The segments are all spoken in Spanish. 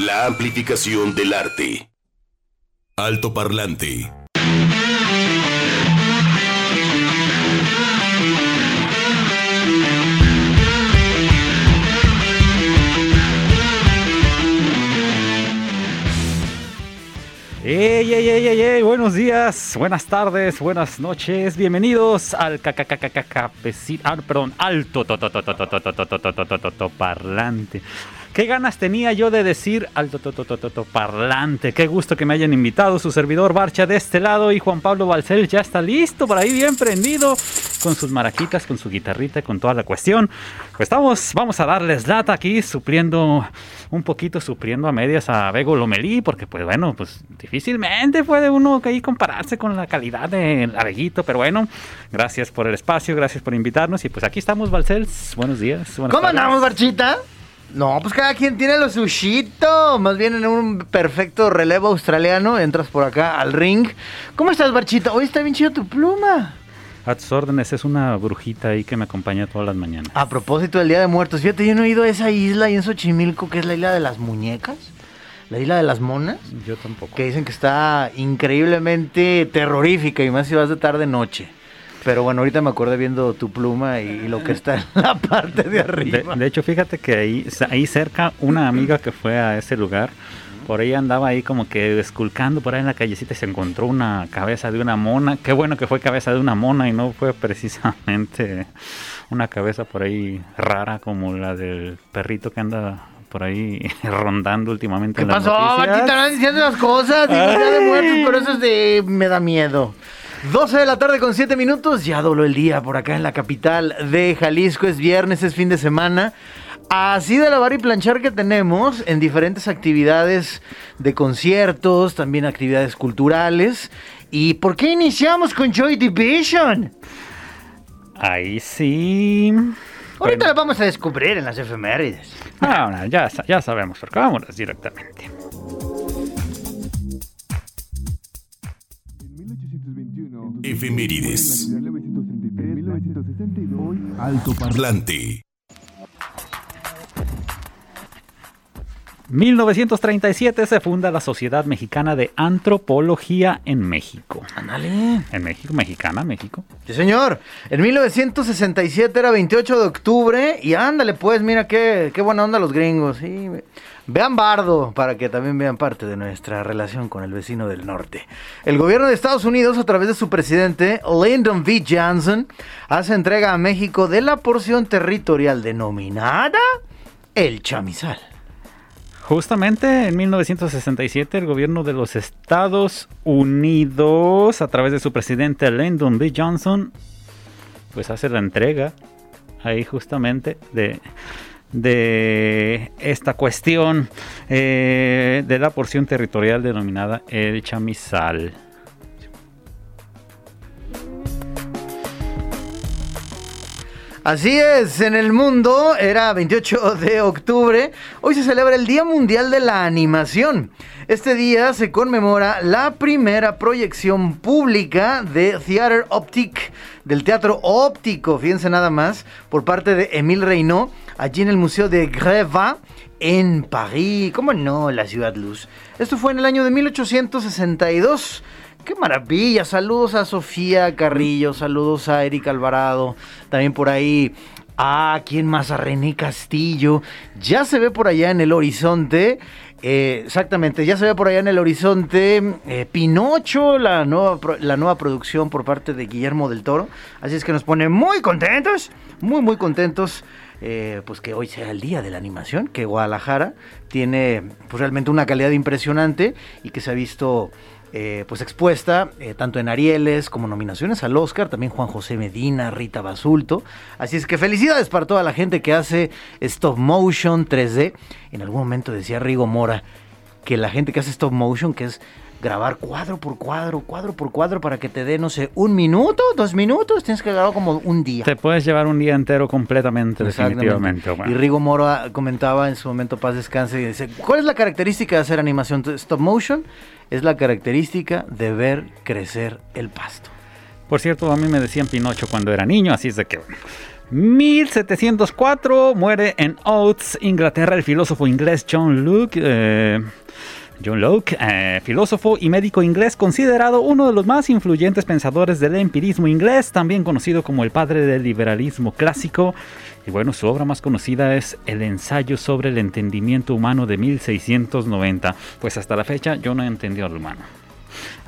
La amplificación del arte. Alto parlante. Ey, ey, ey, ey, buenos días, buenas tardes, buenas noches, bienvenidos al cafecito, ah, perdón, alto parlante. Qué ganas tenía yo de decir alto parlante. Qué gusto que me hayan invitado. Su servidor Barcha de este lado y Juan Pablo Balcel ya está listo por ahí bien prendido con sus maraquitas, con su guitarrita, con toda la cuestión. Pues estamos, vamos a darles lata aquí, supliendo un poquito, supliendo a medias a Bego Lomelí, porque pues bueno, pues difícilmente puede uno ahí compararse con la calidad del Abeguito, pero bueno, gracias por el espacio, gracias por invitarnos y pues aquí estamos, Balcels. Buenos días. ¿Cómo andamos, Barchita? No, pues cada quien tiene lo sushito. Más bien en un perfecto relevo australiano. Entras por acá al ring. ¿Cómo estás, Barchita? Hoy está bien chido tu pluma. A tus órdenes, es una brujita ahí que me acompaña todas las mañanas. A propósito del Día de Muertos, fíjate, yo no he ido a esa isla ahí en Xochimilco, que es la isla de las muñecas. La isla de las monas. Yo tampoco. Que dicen que está increíblemente terrorífica y más si vas de tarde noche. Pero bueno, ahorita me acordé viendo tu pluma y, lo que está en la parte de arriba. De, hecho, fíjate que ahí, ahí cerca, una amiga que fue a ese lugar, por ahí andaba ahí como que esculcando por ahí en la callecita y se encontró una cabeza de una mona. Qué bueno que fue cabeza de una mona y no fue precisamente una cabeza por ahí rara como la del perrito que anda por ahí rondando últimamente. ¿Qué pasó? Aquí están diciendo las cosas. Digo, de muertos, pero eso es de... me da miedo. 12 de la tarde con 7 minutos, ya dobló el día por acá en la capital de Jalisco, es viernes, es fin de semana. Así de lavar y planchar que tenemos en diferentes actividades de conciertos, también actividades culturales. ¿Y por qué iniciamos con Joy Division? Ahí sí. Ahorita lo vamos a descubrir en las efemérides. Ah, ya, ya sabemos, porque vámonos directamente. Efemérides. Alto Parlante. 1937 se funda la Sociedad Mexicana de Antropología en México. Ándale. En México, mexicana, México. Sí, señor. En 1967 era 28 de octubre y ándale, pues, mira qué, qué buena onda los gringos. Sí, Vean Bardo para que también vean parte de nuestra relación con el vecino del norte. El gobierno de Estados Unidos, a través de su presidente Lyndon B. Johnson, hace entrega a México de la porción territorial denominada el chamizal. Justamente en 1967 el gobierno de los Estados Unidos, a través de su presidente Lyndon B. Johnson, pues hace la entrega ahí justamente de de esta cuestión eh, de la porción territorial denominada el chamizal. Así es, en el mundo era 28 de octubre. Hoy se celebra el Día Mundial de la Animación. Este día se conmemora la primera proyección pública de Theater Optique, del teatro óptico, fíjense nada más, por parte de Emile Reynaud, allí en el Museo de Greva, en París. ¿Cómo no? La Ciudad Luz. Esto fue en el año de 1862. ¡Qué maravilla! Saludos a Sofía Carrillo, saludos a Erika Alvarado, también por ahí a quien más a René Castillo. Ya se ve por allá en el horizonte. Eh, exactamente, ya se ve por allá en el horizonte eh, Pinocho, la nueva, la nueva producción por parte de Guillermo del Toro. Así es que nos pone muy contentos, muy, muy contentos. Eh, pues que hoy sea el día de la animación, que Guadalajara tiene pues realmente una calidad impresionante y que se ha visto eh, pues expuesta eh, tanto en Arieles como nominaciones al Oscar, también Juan José Medina, Rita Basulto. Así es que felicidades para toda la gente que hace stop motion 3D. En algún momento decía Rigo Mora que la gente que hace stop motion, que es grabar cuadro por cuadro, cuadro por cuadro para que te dé, no sé, un minuto, dos minutos, tienes que grabar como un día. Te puedes llevar un día entero completamente, definitivamente. Y Rigo Mora comentaba en su momento, paz descanse, y dice, ¿cuál es la característica de hacer animación stop motion? es la característica de ver crecer el pasto. Por cierto, a mí me decían Pinocho cuando era niño, así es de que 1704 muere en Oates, Inglaterra, el filósofo inglés John Locke. eh, John Locke, eh, filósofo y médico inglés, considerado uno de los más influyentes pensadores del empirismo inglés, también conocido como el padre del liberalismo clásico. Y bueno, su obra más conocida es El ensayo sobre el entendimiento humano de 1690. Pues hasta la fecha yo no he entendido al humano.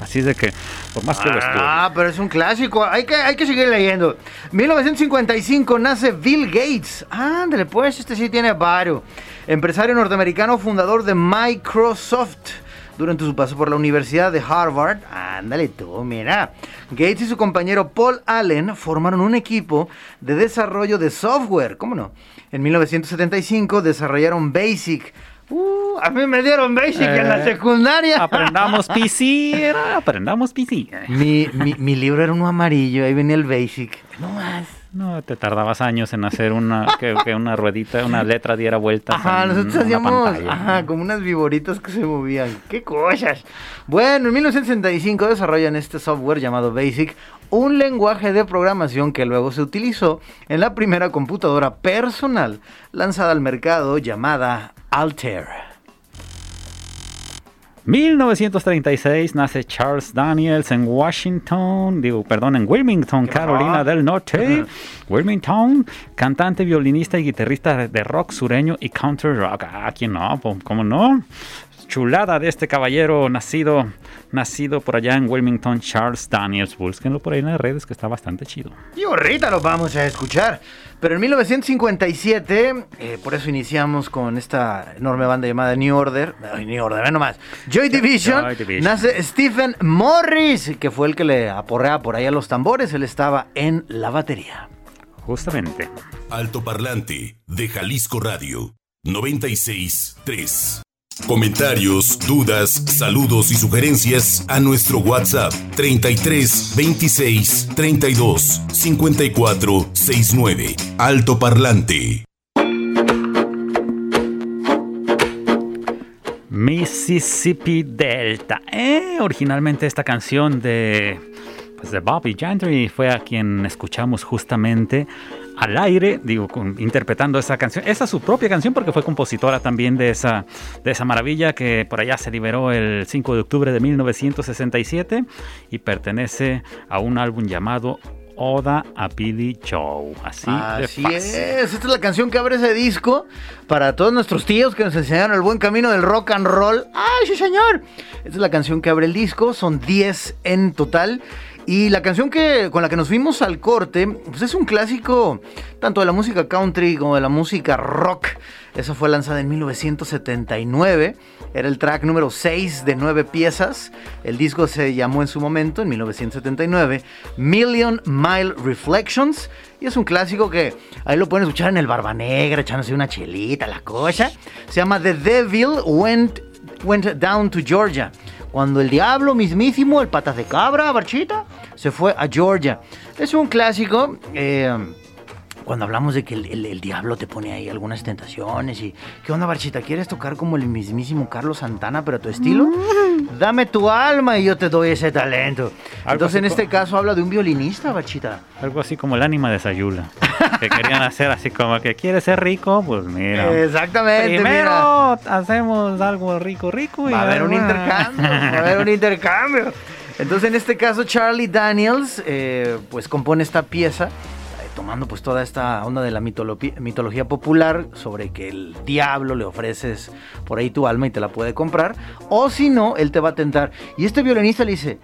Así de que, por más que lo. Ah, pero es un clásico. Hay que, hay que seguir leyendo. 1955 nace Bill Gates. Ándale, pues, este sí tiene varo. Empresario norteamericano, fundador de Microsoft. Durante su paso por la Universidad de Harvard, ándale tú, mira. Gates y su compañero Paul Allen formaron un equipo de desarrollo de software. ¿Cómo no? En 1975 desarrollaron Basic. Uh, a mí me dieron Basic en la Eh, secundaria. Aprendamos PC, era, aprendamos PC. Mi, mi, mi libro era uno amarillo, ahí venía el basic. No más. No, te tardabas años en hacer una, que, que una ruedita, una letra diera vueltas. Ajá, en nosotros una hacíamos pantalla. ajá, como unas viboritas que se movían. ¡Qué cosas! Bueno, en 1965 desarrollan este software llamado BASIC, un lenguaje de programación que luego se utilizó en la primera computadora personal lanzada al mercado llamada Altair. 1936 nace Charles Daniels en Washington, digo, perdón, en Wilmington, Carolina del Norte. Wilmington, cantante, violinista y guitarrista de rock sureño y country rock. Ah, ¿quién no? ¿Cómo no? Chulada de este caballero nacido, nacido por allá en Wilmington, Charles Daniels. Búsquenlo por ahí en las redes que está bastante chido. Y ahorita lo vamos a escuchar. Pero en 1957, eh, por eso iniciamos con esta enorme banda llamada New Order. Ay, New Order, nomás. Joy Division. Joy Division. Nace Stephen Morris, que fue el que le aporrea por ahí a los tambores. Él estaba en la batería. Justamente. Alto Parlante de Jalisco Radio 96.3. Comentarios, dudas, saludos y sugerencias a nuestro WhatsApp 33 26 32 54 69. Alto Parlante. Mississippi Delta. Eh, originalmente esta canción de, pues de Bobby Gentry fue a quien escuchamos justamente al aire, digo, con- interpretando esa canción. Esa es su propia canción porque fue compositora también de esa, de esa maravilla que por allá se liberó el 5 de octubre de 1967 y pertenece a un álbum llamado Oda a Billy Joe. Así, es. Esta es la canción que abre ese disco para todos nuestros tíos que nos enseñaron el buen camino del rock and roll. ¡Ay, sí, señor! Esta es la canción que abre el disco. Son 10 en total. Y la canción que, con la que nos fuimos al corte, pues es un clásico tanto de la música country como de la música rock. Esa fue lanzada en 1979. Era el track número 6 de 9 piezas. El disco se llamó en su momento, en 1979, Million Mile Reflections. Y es un clásico que ahí lo pueden escuchar en el Barba Negra, echándose una chelita, la cosa. Se llama The Devil Went, went Down to Georgia. Cuando el diablo mismísimo, el patas de cabra, Barchita, se fue a Georgia. Es un clásico. eh, cuando hablamos de que el, el- el diablo te pone ahí algunas tentaciones y... ¿Qué onda, Barchita? ¿Quieres tocar como el mismísimo Carlos Santana, pero a tu estilo? Dame tu alma y yo te doy ese talento. Entonces, en este caso, habla de un violinista, Barchita. Algo así como el ánima de Sayula. Que querían hacer así como que quieres ser rico, pues mira. Exactamente, mira. Primero hacemos algo rico, rico y Va a haber un intercambio, va a haber un intercambio. Entonces, en este caso, Charlie Daniels, eh, pues compone esta pieza, tomando pues toda esta onda de la mitología popular sobre que el diablo le ofreces por ahí tu alma y te la puede comprar, o si no, él te va a tentar. Y este violinista le dice,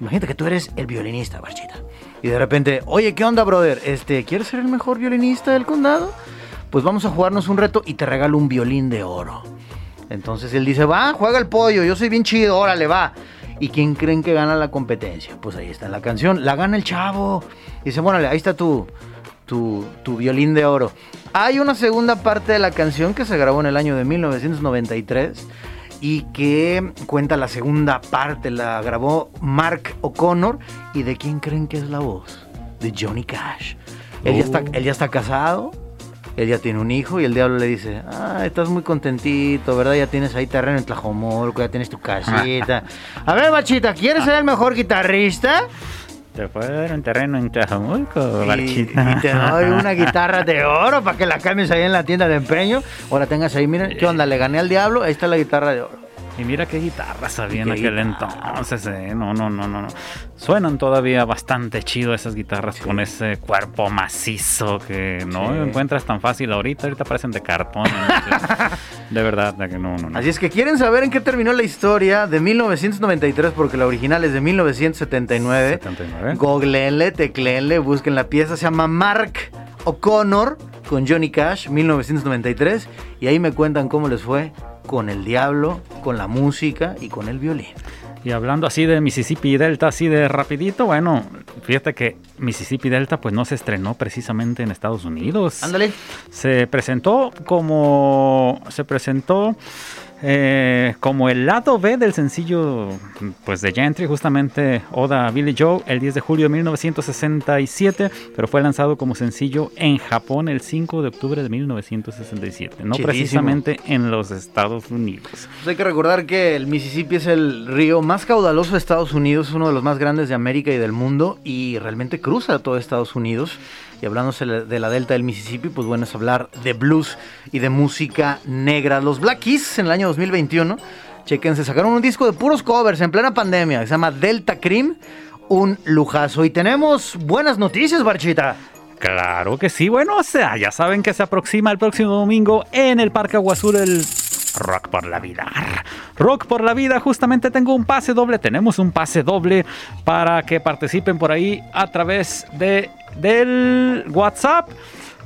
imagínate que tú eres el violinista, Barchita. Y de repente, oye, ¿qué onda, brother? Este, ¿quieres ser el mejor violinista del condado? Pues vamos a jugarnos un reto y te regalo un violín de oro. Entonces él dice, va, juega el pollo, yo soy bien chido, órale, va. ¿Y quién creen que gana la competencia? Pues ahí está la canción, la gana el chavo. Dice, bueno, ahí está tu, tu, tu violín de oro. Hay una segunda parte de la canción que se grabó en el año de 1993 y que cuenta la segunda parte, la grabó Mark O'Connor. ¿Y de quién creen que es la voz? De Johnny Cash. Él, ya, está, Oh. él ya está casado, él ya tiene un hijo y el diablo le dice, ah, estás muy contentito, ¿verdad? Ya tienes ahí terreno en Tlajomolco, ya tienes tu casita. A ver, bachita, ¿quieres ser el mejor guitarrista? Te dar un terreno en Tlajomulco, y, y te doy una guitarra de oro para que la cambies ahí en la tienda de empeño o la tengas ahí. Miren, ¿qué onda? Le gané al diablo, ahí está la guitarra de oro. Y mira qué guitarras había en aquel entonces, eh. No, no, no, no, no. Suenan todavía bastante chido esas guitarras con ese cuerpo macizo que no encuentras tan fácil ahorita. Ahorita parecen de cartón. de verdad, de que no, no, no. Así es que quieren saber en qué terminó la historia de 1993, porque la original es de 1979. 79. Googleenle, tecleenle, busquen la pieza. Se llama Mark O'Connor con Johnny Cash, 1993. Y ahí me cuentan cómo les fue con el diablo, con la música y con el violín. Y hablando así de Mississippi Delta, así de rapidito, bueno, fíjate que Mississippi Delta pues no se estrenó precisamente en Estados Unidos. Ándale. Se presentó como... Se presentó eh, como el lado B del sencillo pues de Gentry, justamente Oda Billy Joe, el 10 de julio de 1967, pero fue lanzado como sencillo en Japón el 5 de octubre de 1967, no precisamente en los Estados Unidos. Pues hay que recordar que el Mississippi es el río más caudaloso de Estados Unidos, uno de los más grandes de América y del mundo y realmente cruza todo Estados Unidos. Y hablándose de la delta del Mississippi, pues bueno, es hablar de blues y de música negra. Los Black en el año 2021, chequense, sacaron un disco de puros covers en plena pandemia, que se llama Delta Cream, un lujazo. Y tenemos buenas noticias, Barchita. Claro que sí, bueno, o sea, ya saben que se aproxima el próximo domingo en el Parque Aguazul el Rock por la vida. Rock por la vida, justamente tengo un pase doble, tenemos un pase doble para que participen por ahí a través de del WhatsApp.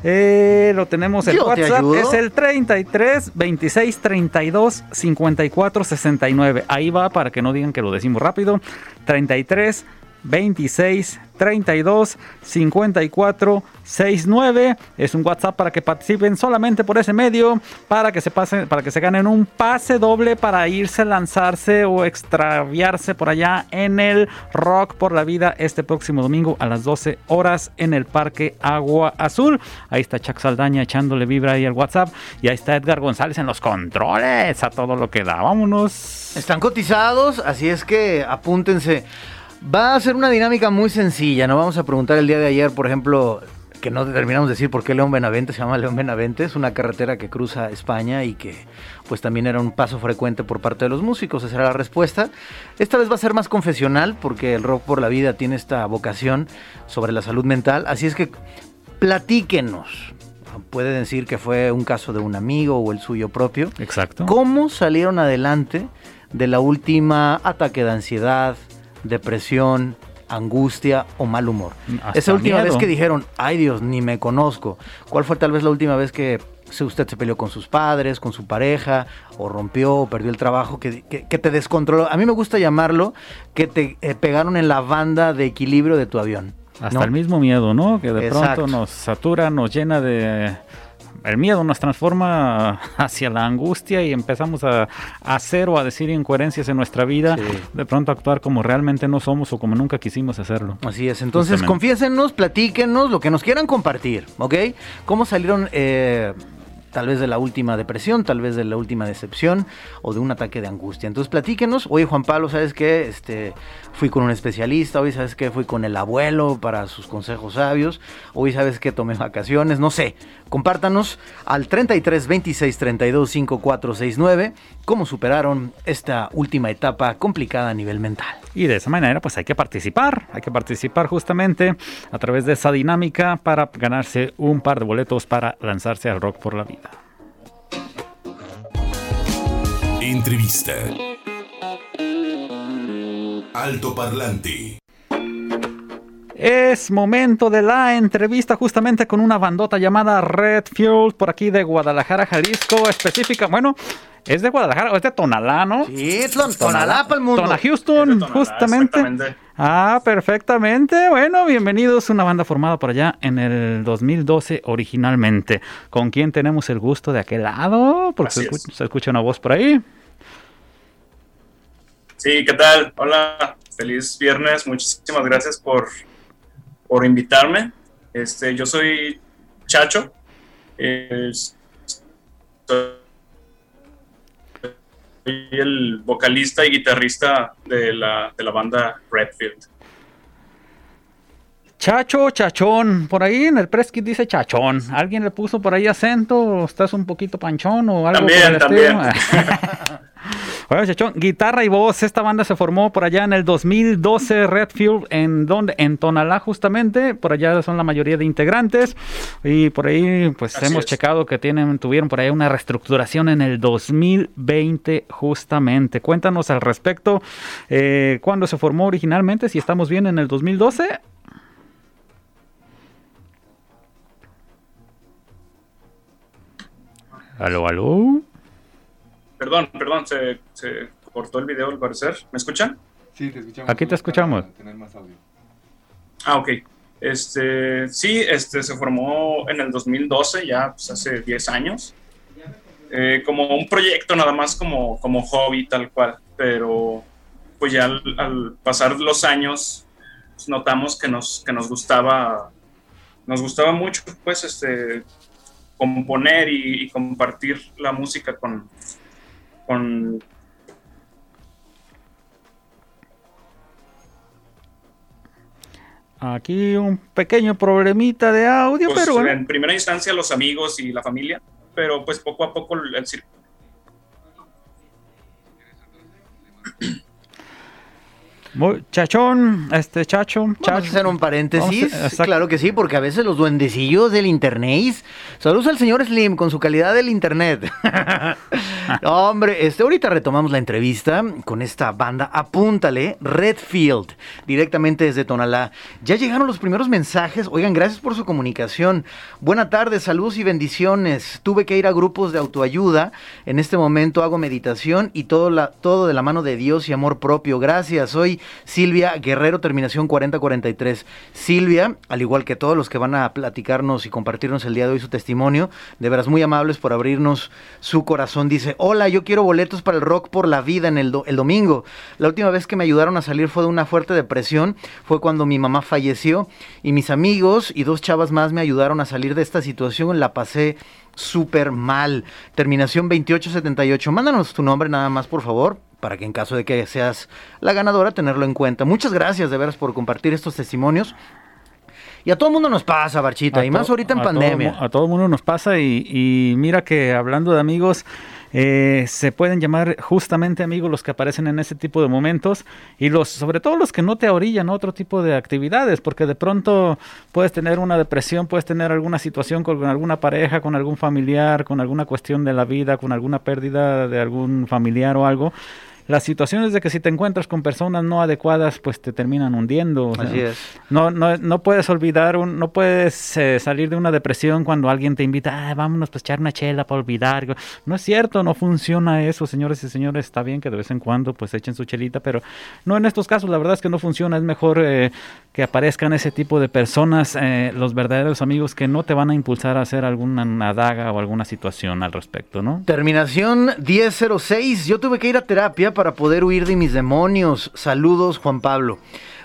Eh, lo tenemos el WhatsApp, es el 33 26 32 54 69. Ahí va para que no digan que lo decimos rápido. 33 26 32 54 69. Es un WhatsApp para que participen solamente por ese medio, para que se pasen, para que se ganen un pase doble para irse, lanzarse o extraviarse por allá en el Rock por la Vida este próximo domingo a las 12 horas en el Parque Agua Azul. Ahí está Chuck Saldaña echándole vibra ahí al WhatsApp y ahí está Edgar González en los controles a todo lo que da. Vámonos. Están cotizados, así es que apúntense. Va a ser una dinámica muy sencilla, no vamos a preguntar el día de ayer, por ejemplo, que no terminamos de decir por qué León Benavente se llama León Benavente, es una carretera que cruza España y que pues también era un paso frecuente por parte de los músicos, esa era la respuesta. Esta vez va a ser más confesional porque el rock por la vida tiene esta vocación sobre la salud mental, así es que platíquenos. Puede decir que fue un caso de un amigo o el suyo propio. Exacto. ¿Cómo salieron adelante de la última ataque de ansiedad, depresión, angustia o mal humor. Esa última vez que dijeron, ay Dios, ni me conozco. ¿Cuál fue tal vez la última vez que usted se peleó con sus padres, con su pareja, o rompió o perdió el trabajo, que, te descontroló? A mí me gusta llamarlo que te eh, pegaron en la banda de equilibrio de tu avión. Hasta el mismo miedo, ¿no? Que de pronto nos satura, nos llena de el miedo nos transforma hacia la angustia y empezamos a, hacer o a decir incoherencias en nuestra vida, de pronto actuar como realmente no somos o como nunca quisimos hacerlo. Así es, entonces confiésenos, platíquenos lo que nos quieran compartir, ¿ok? ¿Cómo salieron... Eh, tal vez de la última depresión, tal vez de la última decepción o de un ataque de angustia. Entonces platíquenos, oye Juan Pablo, ¿sabes qué? Este, fui con un especialista, hoy sabes qué? Fui con el abuelo para sus consejos sabios, hoy sabes qué? Tomé vacaciones, no sé. Compártanos al 33 26 32 54 69 cómo superaron esta última etapa complicada a nivel mental. Y de esa manera pues hay que participar, hay que participar justamente a través de esa dinámica para ganarse un par de boletos para lanzarse al rock por la vida. Entrevista. Alto Parlante. Es momento de la entrevista justamente con una bandota llamada Red Fuel por aquí de Guadalajara, Jalisco, específica. Bueno, es de Guadalajara, es de Tonalá, ¿no? Sí, Tonalá para el mundo. Tonalá, Houston, justamente. Ah, perfectamente. Bueno, bienvenidos. Una banda formada por allá en el 2012 originalmente. ¿Con quién tenemos el gusto de aquel lado? Porque se escucha, se escucha, una voz por ahí. Sí, ¿qué tal? Hola, feliz viernes. Muchísimas gracias por por invitarme. Este, yo soy Chacho. soy el vocalista y guitarrista de la, de la banda Redfield. Chacho chachón, por ahí en el press kit dice chachón. ¿Alguien le puso por ahí acento? ¿O ¿Estás un poquito panchón o algo También, por el también. estilo? Bueno, chachón, guitarra y voz. Esta banda se formó por allá en el 2012, Redfield, en donde, en Tonalá justamente. Por allá son la mayoría de integrantes y por ahí, pues Así hemos es. checado que tienen, tuvieron por ahí una reestructuración en el 2020 justamente. Cuéntanos al respecto. Eh, ¿Cuándo se formó originalmente? Si estamos bien en el 2012. Aló, aló. Perdón, perdón, se, se cortó el video al parecer. ¿Me escuchan? Sí, te escuchamos. Aquí te escuchamos. Para tener más audio. Ah, ok. Este, sí, este se formó en el 2012, ya pues, hace 10 años. Eh, como un proyecto nada más como, como hobby tal cual, pero pues ya al, al pasar los años pues, notamos que nos, que nos gustaba nos gustaba mucho pues este componer y, y compartir la música con, con Aquí un pequeño problemita de audio, pues, pero bueno. en primera instancia los amigos y la familia, pero pues poco a poco el, el círculo Muy- chachón, este chacho, Vamos a chacho. hacer un paréntesis. A- claro que sí, porque a veces los duendecillos del internet. Saludos al señor Slim con su calidad del internet. Hombre, este, ahorita retomamos la entrevista con esta banda. Apúntale, Redfield, directamente desde Tonalá. Ya llegaron los primeros mensajes. Oigan, gracias por su comunicación. Buena tarde, saludos y bendiciones. Tuve que ir a grupos de autoayuda. En este momento hago meditación y todo, la, todo de la mano de Dios y amor propio. Gracias. Soy Silvia Guerrero, terminación 4043. Silvia, al igual que todos los que van a platicarnos y compartirnos el día de hoy su testimonio, de veras muy amables por abrirnos su corazón. Dice, hola, yo quiero boletos para el rock por la vida en el, el domingo. La última vez que me ayudaron a salir fue de una fuerte depresión, fue cuando mi mamá falleció y mis amigos y dos chavas más me ayudaron a salir de esta situación. La pasé súper mal. Terminación 2878. Mándanos tu nombre nada más, por favor, para que en caso de que seas la ganadora, tenerlo en cuenta. Muchas gracias de veras por compartir estos testimonios. Y a todo el mundo nos pasa, Barchita, y A más to- ahorita en a todo pandemia. mu- a todo el mundo nos pasa y, y mira que hablando de amigos, eh, se pueden llamar justamente amigos los que aparecen en ese tipo de momentos y los, sobre todo los que no te orillan a otro tipo de actividades, porque de pronto puedes tener una depresión, puedes tener alguna situación con alguna pareja, con algún familiar, con alguna cuestión de la vida, con alguna pérdida de algún familiar o algo. Las situaciones de que si te encuentras con personas no adecuadas, pues te terminan hundiendo. o sea, Así es. no, no, no puedes olvidar, un- no puedes eh, salir de una depresión cuando alguien te invita, ah, vámonos pues echar una chela para olvidar. No es cierto, no funciona eso, señores y señores. Está bien que de vez en cuando pues echen su chelita, pero no en estos casos, la verdad es que no funciona. Es mejor eh, que aparezcan ese tipo de personas, eh, los verdaderos amigos que no te van a impulsar a hacer alguna daga o alguna situación al respecto, ¿no? Terminación 1006. Yo tuve que ir a terapia para poder huir de mis demonios. Saludos, Juan Pablo.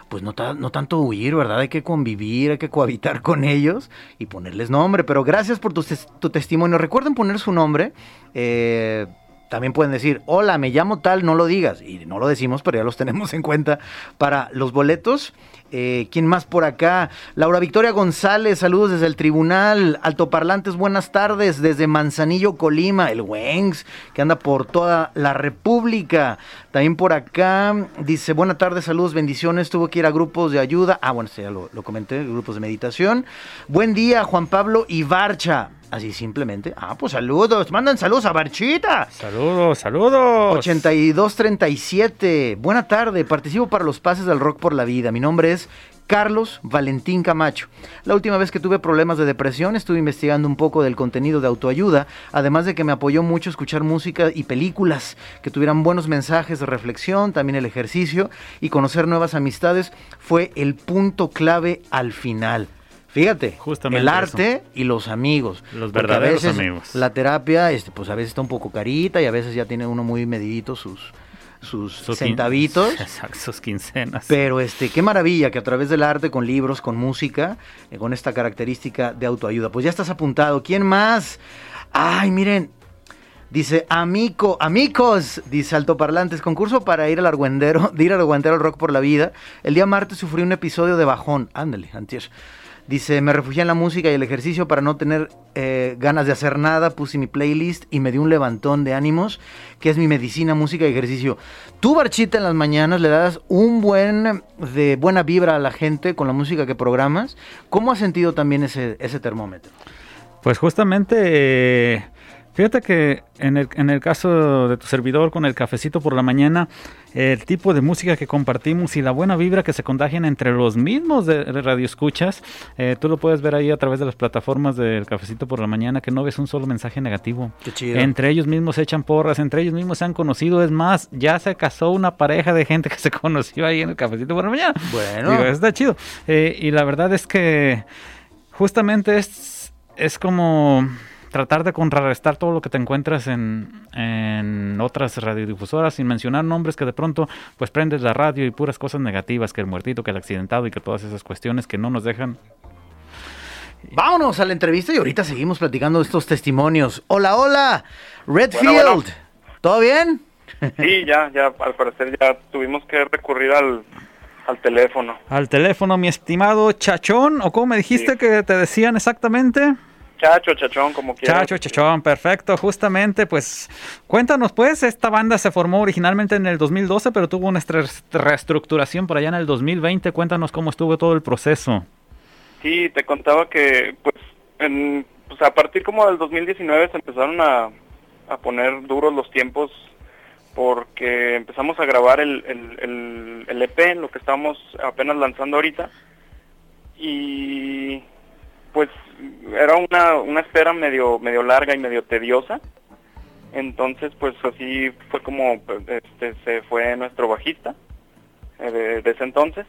Pues no, no tanto huir, ¿verdad? Hay que convivir, hay que cohabitar con ellos y ponerles nombre. Pero gracias por tu, tu testimonio. Recuerden poner su nombre. Eh, también pueden decir, hola, me llamo tal, no lo digas. Y no lo decimos, pero ya los tenemos en cuenta para los boletos. Eh, ¿Quién más por acá? Laura Victoria González, saludos desde el tribunal. Altoparlantes, buenas tardes desde Manzanillo, Colima. El Wengs, que anda por toda la República. También por acá dice, buenas tardes, saludos, bendiciones. Tuvo que ir a grupos de ayuda. Ah, bueno, ya lo, lo comenté, grupos de meditación. Buen día, Juan Pablo Ibarcha. Así simplemente. Ah, pues saludos. Mandan saludos a Barchita. Saludos, saludos. 8237. Buena tarde. Participo para los pases del rock por la vida. Mi nombre es Carlos Valentín Camacho. La última vez que tuve problemas de depresión estuve investigando un poco del contenido de autoayuda, además de que me apoyó mucho escuchar música y películas que tuvieran buenos mensajes de reflexión, también el ejercicio y conocer nuevas amistades fue el punto clave al final. Fíjate, Justamente el arte y los amigos. Los verdaderos amigos. La terapia, este, pues a veces está un poco carita y a veces ya tiene uno muy medidito sus, sus, centavitos. Exacto, sus quincenas. Pero este, qué maravilla que a través del arte, con libros, con música, eh, con esta característica de autoayuda. Pues ya estás apuntado. ¿Quién más? Ay, miren, Dice, amico, amigos, dice altoparlantes, concurso para ir al argüendero, de ir al argüendero al rock por la vida. El día martes sufrí un episodio de bajón. Ándale, antier. Dice, me refugié en la música y el ejercicio para no tener eh, ganas de hacer nada. Puse mi playlist y me dio un levantón de ánimos, que es mi medicina, música y ejercicio. Tú, Barchita, en las mañanas le das un buen, de buena vibra a la gente con la música que programas. ¿Cómo has sentido también ese, ese termómetro? Pues justamente... eh, Fíjate que en el, en el caso de tu servidor con el cafecito por la mañana, el tipo de música que compartimos y la buena vibra que se contagian entre los mismos de, de radioescuchas, eh, tú lo puedes ver ahí a través de las plataformas del cafecito por la mañana, que no ves un solo mensaje negativo. Qué chido. Entre ellos mismos se echan porras, entre ellos mismos se han conocido. Es más, ya se casó una pareja de gente que se conoció ahí en el cafecito por la mañana. Bueno. Digo, está chido. Eh, y la verdad es que justamente es, es como tratar de contrarrestar todo lo que te encuentras en, en otras radiodifusoras, sin mencionar nombres que de pronto pues prendes la radio y puras cosas negativas, que el muertito, que el accidentado y que todas esas cuestiones que no nos dejan. Vámonos a la entrevista y ahorita seguimos platicando de estos testimonios. Hola, hola, Redfield. Bueno, bueno. ¿Todo bien? Sí, ya, ya, al parecer ya tuvimos que recurrir al, al teléfono. Al teléfono, mi estimado Chachón, o cómo me dijiste Sí. que te decían exactamente. Chacho, chachón, como quieras. Chacho, chachón, perfecto. Justamente, pues, cuéntanos, pues, esta banda se formó originalmente en el 2012, pero tuvo una reestructuración por allá en el 2020. Cuéntanos cómo estuvo todo el proceso. Sí, te contaba que, pues, en, pues, a partir como del 2019 se empezaron a, a poner duros los tiempos porque empezamos a grabar el, el, el, el EP, lo que estamos apenas lanzando ahorita, y pues era una, una espera medio, medio larga y medio tediosa. Entonces, pues así fue como este, se fue nuestro bajista eh, de, ese entonces.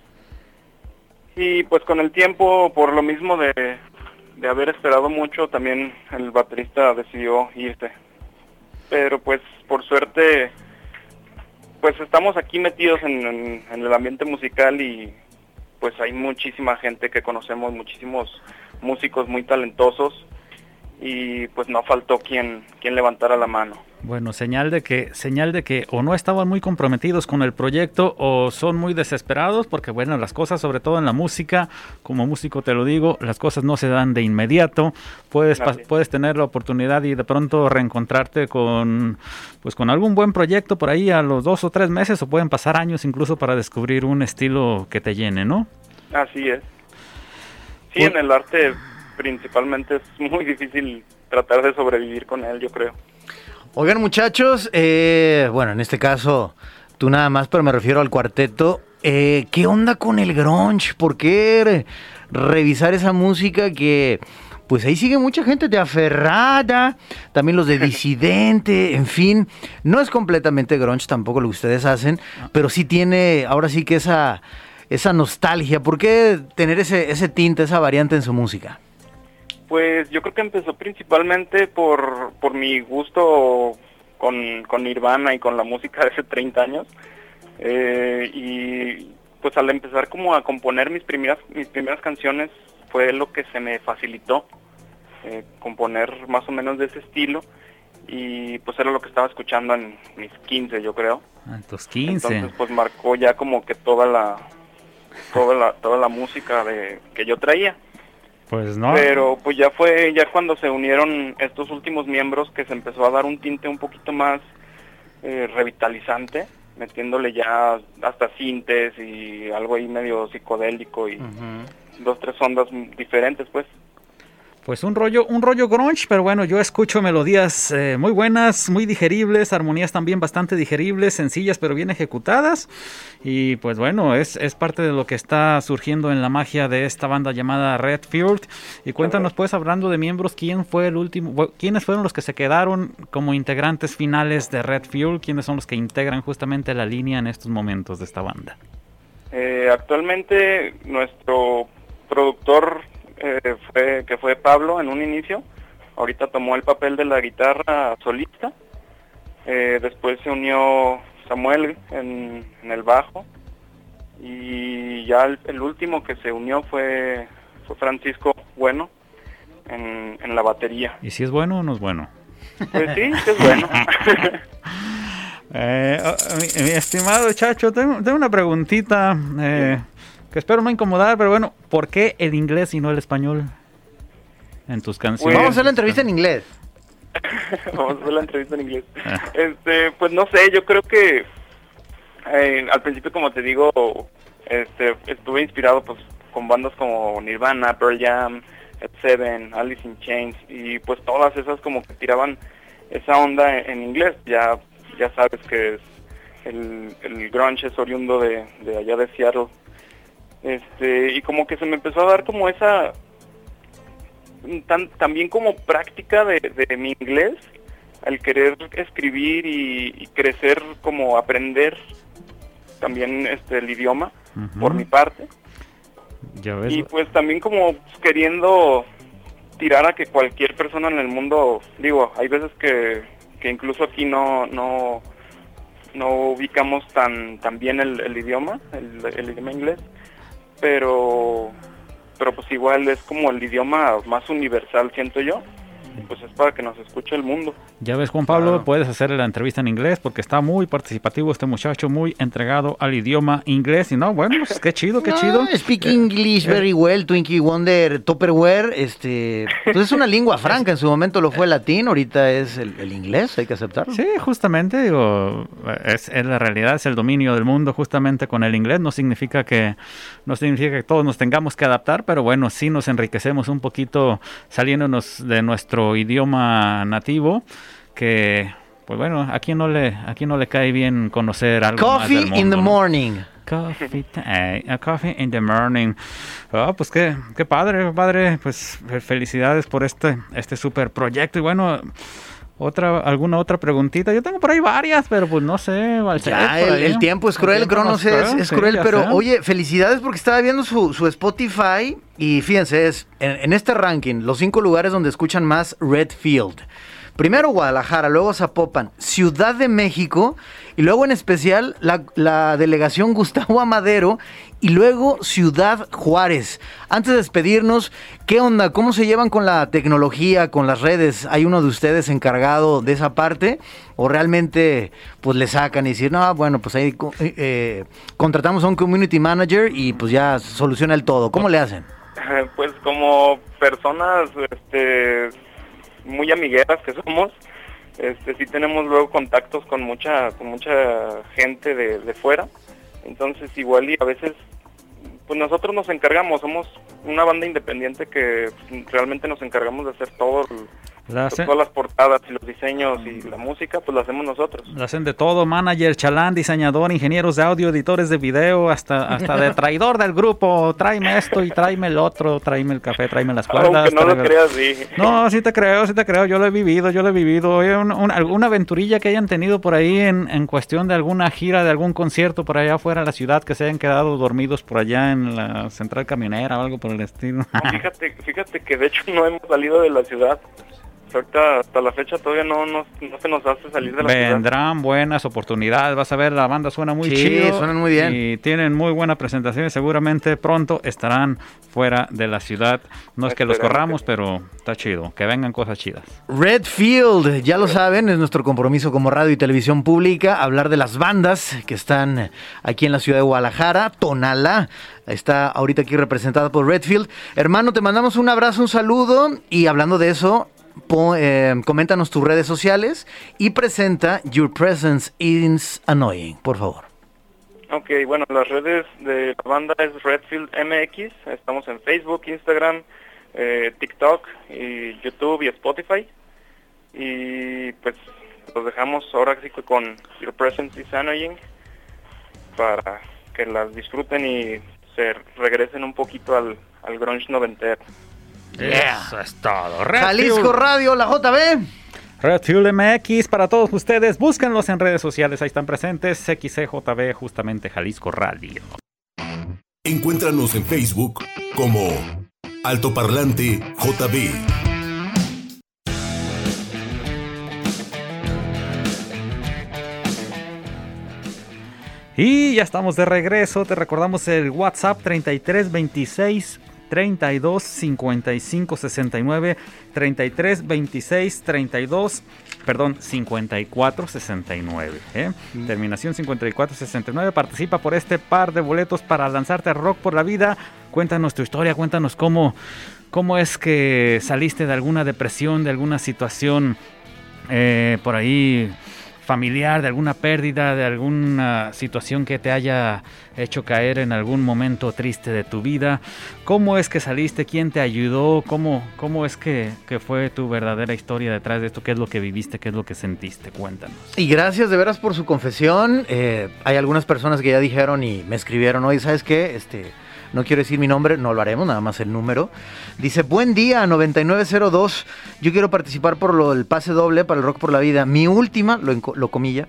Y pues con el tiempo, por lo mismo de, de haber esperado mucho, también el baterista decidió irse. Pero pues por suerte, pues estamos aquí metidos en el ambiente musical y pues hay muchísima gente que conocemos, muchísimos músicos muy talentosos y pues no faltó quien, quien levantara la mano. Bueno, señal de que, señal de que o no estaban muy comprometidos con el proyecto o son muy desesperados, porque bueno, las cosas, sobre todo en la música, como músico te lo digo, las cosas no se dan de inmediato. Puedes, puedes tener la oportunidad y de pronto reencontrarte con, pues con algún buen proyecto por ahí a los dos o tres meses, o pueden pasar años incluso para descubrir un estilo que te llene, ¿no? Así es. Sí, en el arte principalmente es muy difícil tratar de sobrevivir con él, yo creo. Oigan, muchachos, eh, bueno, en este caso, tú nada más, pero me refiero al cuarteto. Eh, ¿Qué onda con el grunge? ¿Por qué re- revisar esa música que, pues ahí sigue mucha gente de aferrada, también los de disidente, en fin, no es completamente grunge tampoco lo que ustedes hacen, pero sí tiene, ahora sí que esa, esa nostalgia. ¿Por qué tener ese, ese tinte, esa variante en su música? Pues yo creo que empezó principalmente por, por mi gusto con, con Nirvana y con la música de hace 30 años. Eh, y pues al empezar como a componer mis primeras, mis primeras canciones fue lo que se me facilitó, eh, componer más o menos de ese estilo. Y pues era lo que estaba escuchando en mis 15 yo creo. A tus 15. Entonces pues marcó ya como que toda la toda la, toda la música de, que yo traía. Pues no. Pero pues ya fue ya cuando se unieron estos últimos miembros que se empezó a dar un tinte un poquito más eh, revitalizante, metiéndole ya hasta sintes y algo ahí medio psicodélico y dos tres ondas diferentes pues. Pues un rollo, un rollo grunge, pero bueno, yo escucho melodías eh, muy buenas, muy digeribles, armonías también bastante digeribles, sencillas pero bien ejecutadas. Y pues bueno, es, es parte de lo que está surgiendo en la magia de esta banda llamada Red Field. Y cuéntanos pues, hablando de miembros, ¿quién fue el último, quiénes fueron los que se quedaron como integrantes finales de Red Fuel? ¿Quiénes son los que integran justamente la línea en estos momentos de esta banda? Eh, actualmente nuestro productor eh, fue que fue Pablo en un inicio, ahorita tomó el papel de la guitarra solista, Eh, después se unió Samuel en, en el bajo y ya el, el último que se unió fue, fue Francisco Bueno en, en la batería. ¿Y si es bueno o no es bueno? Pues sí, es bueno. Eh, oh, mi, mi estimado Chacho, tengo, tengo una preguntita eh, que espero no incomodar, pero bueno, ¿por qué el inglés y no el español en tus canciones? Pues, Vamos a hacer la entrevista en inglés. Vamos a hacer la entrevista en inglés. Ah. Este, pues no sé, yo creo que eh, al principio, como te digo, este, estuve inspirado pues con bandas como Nirvana, Pearl Jam, Ed Seven, Alice in Chains y pues todas esas como que tiraban esa onda en, en inglés. Ya, ya sabes que es el, el grunge es oriundo de, de allá de Seattle. Este, y como que se me empezó a dar como esa tan, también como práctica de, de mi inglés, al querer escribir y, y crecer como aprender también este el idioma por mi parte. Ya ves, y pues también como queriendo tirar a que cualquier persona en el mundo digo hay veces que, que incluso aquí no no no ubicamos tan tan bien el, el idioma el, el idioma inglés pero pero pues igual es como el idioma más universal siento yo pues es para que nos escuche el mundo ya ves Juan Pablo, Claro. puedes hacerle la entrevista en inglés porque está muy participativo este muchacho, muy entregado al idioma inglés y no, bueno, pues qué chido, qué No, chido. Speak English very well, Twinkie Wonder, Tupperware, este, pues es una lengua franca, en su momento lo fue el latín, ahorita es el, el inglés, hay que aceptarlo. Sí, justamente, digo, es, es la realidad, es el dominio del mundo justamente con el inglés. No significa que no significa que todos nos tengamos que adaptar, pero bueno, sí nos enriquecemos un poquito saliéndonos de nuestro idioma nativo, que pues bueno, a quién no le, a quién no le cae bien conocer algo más Coffee del in the mundo, ¿no? morning. Coffee, eh, a coffee in the morning. Ah, pues qué, qué padre, padre. Pues fe- felicidades por este, este super proyecto. Y bueno, otra, alguna otra preguntita. Yo tengo por ahí varias, pero pues no sé. Ya, el, el tiempo es cruel, Cronos nos es, cruel, es sí, cruel, pero oye, felicidades porque estaba viendo su, su Spotify y fíjense, es en, en este ranking, los cinco lugares donde escuchan más Redfield. Primero Guadalajara, luego Zapopan, Ciudad de México y luego en especial la, delegación Gustavo Amadero y luego Ciudad Juárez. Antes de despedirnos, ¿qué onda? ¿Cómo se llevan con la tecnología, con las redes? ¿Hay uno de ustedes encargado de esa parte? ¿O realmente pues le sacan y decir, no, bueno, pues ahí eh, eh, contratamos a un community manager y pues ya soluciona el todo? ¿Cómo le hacen? Pues como personas este, muy amigueras que somos, este, sí tenemos luego contactos con mucha con mucha gente de, de fuera. Entonces igual y a veces pues nosotros nos encargamos, somos una banda independiente que realmente nos encargamos de hacer todo, el- La hacen, todas las portadas y los diseños y la música, pues lo hacemos nosotros. la hacen de todo, manager, chalán, diseñador, ingenieros de audio, editores de video, hasta, hasta de traidor del grupo. Tráeme esto y tráeme el otro, tráeme el café, tráeme las cuerdas. Aunque no lo tráeme- creas, sí. No, sí te creo, sí te creo, yo lo he vivido, yo lo he vivido. Oye, un- un- alguna aventurilla que hayan tenido por ahí en, en cuestión de alguna gira, de algún concierto por allá afuera de la ciudad, que se hayan quedado dormidos por allá en la central camionera o algo por el estilo. No, fíjate, fíjate que de hecho no hemos salido de la ciudad. Ahorita hasta la fecha todavía no, nos- no se nos hace salir de la ciudad. Vendrán buenas oportunidades, vas a ver, la banda suena muy Sí, chido. suenan muy bien. Y tienen muy buena presentación y seguramente pronto estarán fuera de la ciudad. No es que los corramos, pero está chido, que vengan cosas chidas. Redfield, ya lo saben, es nuestro compromiso como radio y televisión pública, hablar de las bandas que están aquí en la ciudad de Guadalajara, Tonala, está ahorita aquí representada por Redfield. Hermano, te mandamos un abrazo, un saludo y hablando de eso, eh, coméntanos tus redes sociales y presenta Your Presence is Annoying, por favor. Ok, bueno, las redes de la banda es Redfield MX. Estamos en Facebook, Instagram, eh, TikTok, y YouTube y Spotify. Y pues los dejamos ahora sí con Your Presence is Annoying para que las disfruten y se regresen un poquito al, al grunge noventero. Eso es todo. Jalisco Radio, la JB. Red Fuel MX para todos ustedes. Búsquenlos en redes sociales, ahí están presentes. XCJB, justamente Jalisco Radio. Encuéntranos en Facebook como Altoparlante JB. Y ya estamos de regreso. Te recordamos el WhatsApp 3326 32 55 69 33 26 32 perdón 54 69 ¿eh? terminación 54 69 participa por este par de boletos para lanzarte a Rock por la vida. Cuéntanos tu historia cuéntanos cómo cómo es que saliste de alguna depresión de alguna situación eh, por ahí familiar, de alguna pérdida, de alguna situación que te haya hecho caer en algún momento triste de tu vida. ¿Cómo es que saliste? ¿Quién te ayudó? ¿Cómo, cómo es que, fue tu verdadera historia detrás de esto? ¿Qué es lo que viviste? ¿Qué es lo que sentiste? Cuéntanos. Y gracias de veras por su confesión. Eh, hay algunas personas que ya dijeron y me escribieron hoy, ¿sabes qué? Este no quiero decir mi nombre, no lo haremos, nada más el número. Dice, buen día, 9902, yo quiero participar por lo del pase doble para el Rock por la Vida. Mi última, lo, lo comilla,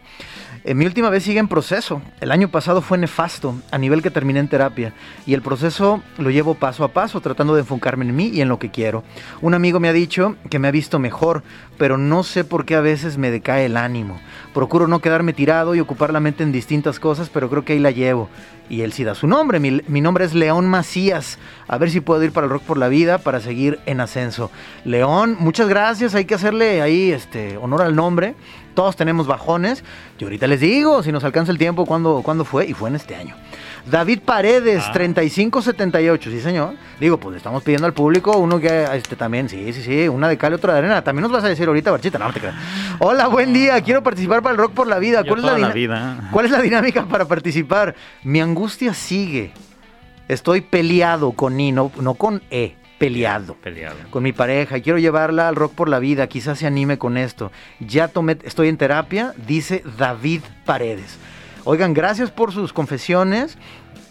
eh, mi última vez sigue en proceso. El año pasado fue nefasto, a nivel que terminé en terapia. Y el proceso lo llevo paso a paso, tratando de enfocarme en mí y en lo que quiero. Un amigo me ha dicho que me ha visto mejor, pero no sé por qué a veces me decae el ánimo. Procuro no quedarme tirado y ocupar la mente en distintas cosas, pero creo que ahí la llevo. Y él sí da su nombre. Mi, mi nombre es León Macías. A ver si puedo ir para el Rock por la Vida para seguir en ascenso. León, muchas gracias. Hay que hacerle ahí este, honor al nombre todos tenemos bajones. Yo ahorita les digo, si nos alcanza el tiempo, cuándo, cuándo fue, y fue en este año. David Paredes, 3578, ah. sí señor. Digo, pues le estamos pidiendo al público uno que este también, sí, sí, sí, una de cal y otra de arena. También nos vas a decir ahorita, Barchita, no, te creas. Hola, buen día, quiero participar para el Rock por la Vida. ¿Cuál, es la, vida. ¿Cuál es la dinámica para participar? Mi angustia sigue. Estoy peleado con I, no con E peleado, peleado con mi pareja y quiero llevarla al rock por la vida, quizás se anime con esto. Ya tomé, estoy en terapia, dice David Paredes. Oigan, gracias por sus confesiones.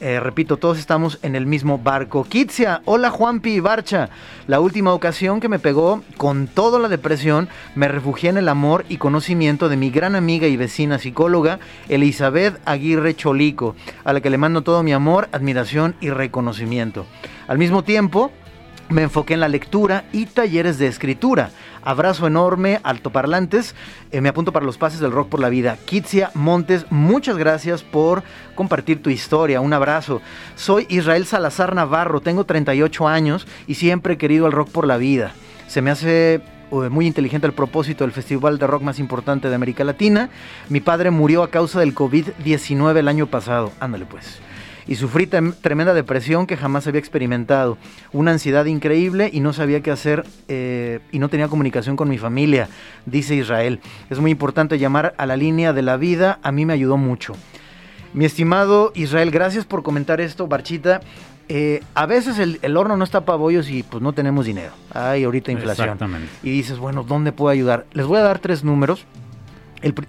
Eh, repito, todos estamos en el mismo barco. Kitsia, hola Juanpi Barcha. La última ocasión que me pegó con toda la depresión, me refugié en el amor y conocimiento de mi gran amiga y vecina psicóloga, Elizabeth Aguirre Cholico, a la que le mando todo mi amor, admiración y reconocimiento. Al mismo tiempo, me enfoqué en la lectura y talleres de escritura. Abrazo enorme, altoparlantes. Eh, me apunto para los pases del rock por la vida. Kitsia Montes, muchas gracias por compartir tu historia. Un abrazo. Soy Israel Salazar Navarro, tengo 38 años y siempre he querido el rock por la vida. Se me hace eh, muy inteligente el propósito del festival de rock más importante de América Latina. Mi padre murió a causa del COVID-19 el año pasado. Ándale pues y sufrí tremenda depresión que jamás había experimentado, una ansiedad increíble y no sabía qué hacer eh, y no tenía comunicación con mi familia, dice Israel. Es muy importante llamar a la línea de la vida, a mí me ayudó mucho. Mi estimado Israel, gracias por comentar esto, Barchita. Eh, a veces el, horno no está para bollos y pues no tenemos dinero. Hay ahorita inflación. Exactamente. Y dices, bueno, ¿dónde puedo ayudar? Les voy a dar tres números.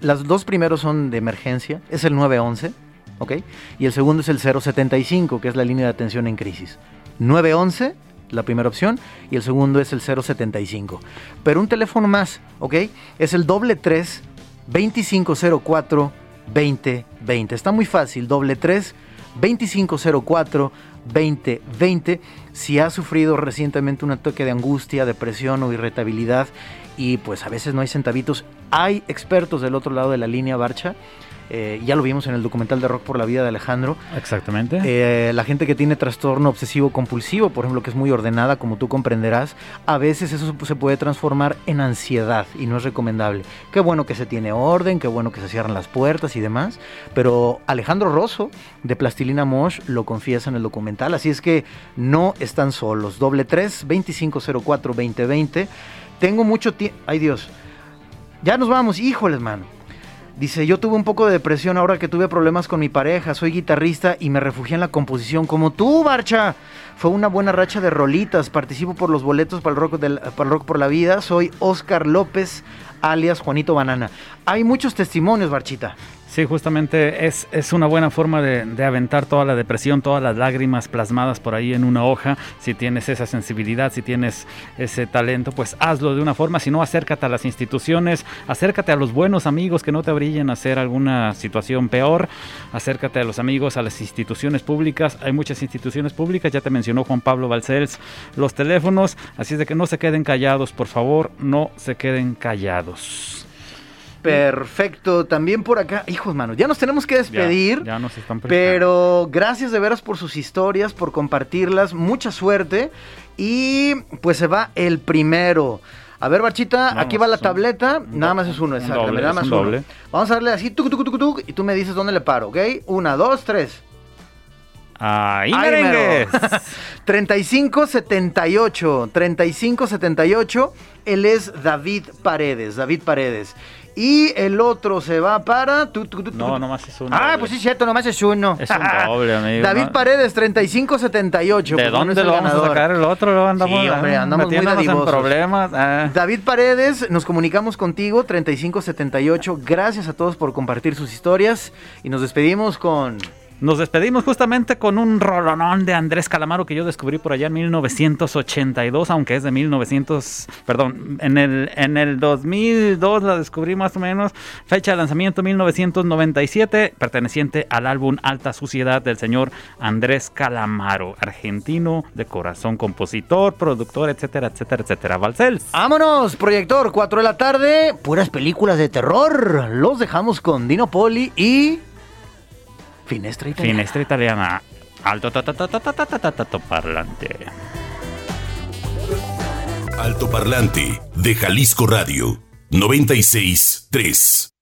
las dos primeros son de emergencia. Es el 911 ¿ok? Y el segundo es el 075, que es la línea de atención en crisis. 911, la primera opción, y el segundo es el 075. Pero un teléfono más, ¿ok? Es el doble 3 2504 2020. Está muy fácil, doble 3 2504 2020. Si ha sufrido recientemente un ataque de angustia, depresión o irritabilidad y pues a veces no hay centavitos, hay expertos del otro lado de la línea Barcha eh, ya lo vimos en el documental de Rock por la Vida de Alejandro. Exactamente. Eh, la gente que tiene trastorno obsesivo compulsivo, por ejemplo, que es muy ordenada, como tú comprenderás, a veces eso se puede transformar en ansiedad y no es recomendable. Qué bueno que se tiene orden, qué bueno que se cierran las puertas y demás, pero Alejandro Rosso de Plastilina Mosh lo confiesa en el documental, así es que no están solos. Doble 3 2504 2020. Tengo mucho tiempo. Ay Dios. Ya nos vamos, híjoles, mano. Dice, yo tuve un poco de depresión ahora que tuve problemas con mi pareja, soy guitarrista y me refugié en la composición como tú, Barcha. Fue una buena racha de rolitas, participo por los boletos para el rock, para el rock por la vida, soy Oscar López, alias Juanito Banana. Hay muchos testimonios, Barchita. Sí, justamente es, es una buena forma de, de, aventar toda la depresión, todas las lágrimas plasmadas por ahí en una hoja. Si tienes esa sensibilidad, si tienes ese talento, pues hazlo de una forma. Si no, acércate a las instituciones, acércate a los buenos amigos que no te brillen a hacer alguna situación peor. Acércate a los amigos, a las instituciones públicas. Hay muchas instituciones públicas, ya te mencionó Juan Pablo Balcells, los teléfonos. Así es de que no se queden callados, por favor, no se queden callados. Perfecto. También por acá, hijos, mano, ya nos tenemos que despedir. Ya, ya nos están. Pero gracias de veras por sus historias, por compartirlas. Mucha suerte. Y pues se va el primero. A ver, Barchita, Vamos, aquí va la tableta. Nada más es uno, un exacto. nada más un uno. Vamos a darle así, tuc, tuc, tuc, tuc, y tú me dices dónde le paro, ¿ok? Una, dos, tres. ¡Ahí, merengues! mero. 3578. 3578. Él es David Paredes. David Paredes. Y el otro se va para. No, nomás es un Ah, doble. pues sí, cierto, nomás es uno. Es un doble, amigo, David. Paredes, 3578. ¿De pues, dónde lo vamos a ganador. sacar el otro? Lo andamos, Sí, hombre, andamos muy en problemas. ah. David Paredes, nos comunicamos contigo, 3578. Gracias a todos por compartir sus historias. Y nos despedimos con. Nos despedimos justamente con un rolonón de Andrés Calamaro que yo descubrí por allá en 1982, aunque es de 1900, perdón, en el, en el 2002 la descubrí más o menos, fecha de lanzamiento 1997, perteneciente al álbum Alta Suciedad del señor Andrés Calamaro, argentino de corazón, compositor, productor, etcétera, etcétera, etcétera. Valcel. ¡Vámonos! Proyector, 4 de la tarde, puras películas de terror. Los dejamos con Dino Poli y. Finestra italiana. Finestra italiana. Alto parlante. Alto parlante de Jalisco Radio 96 3.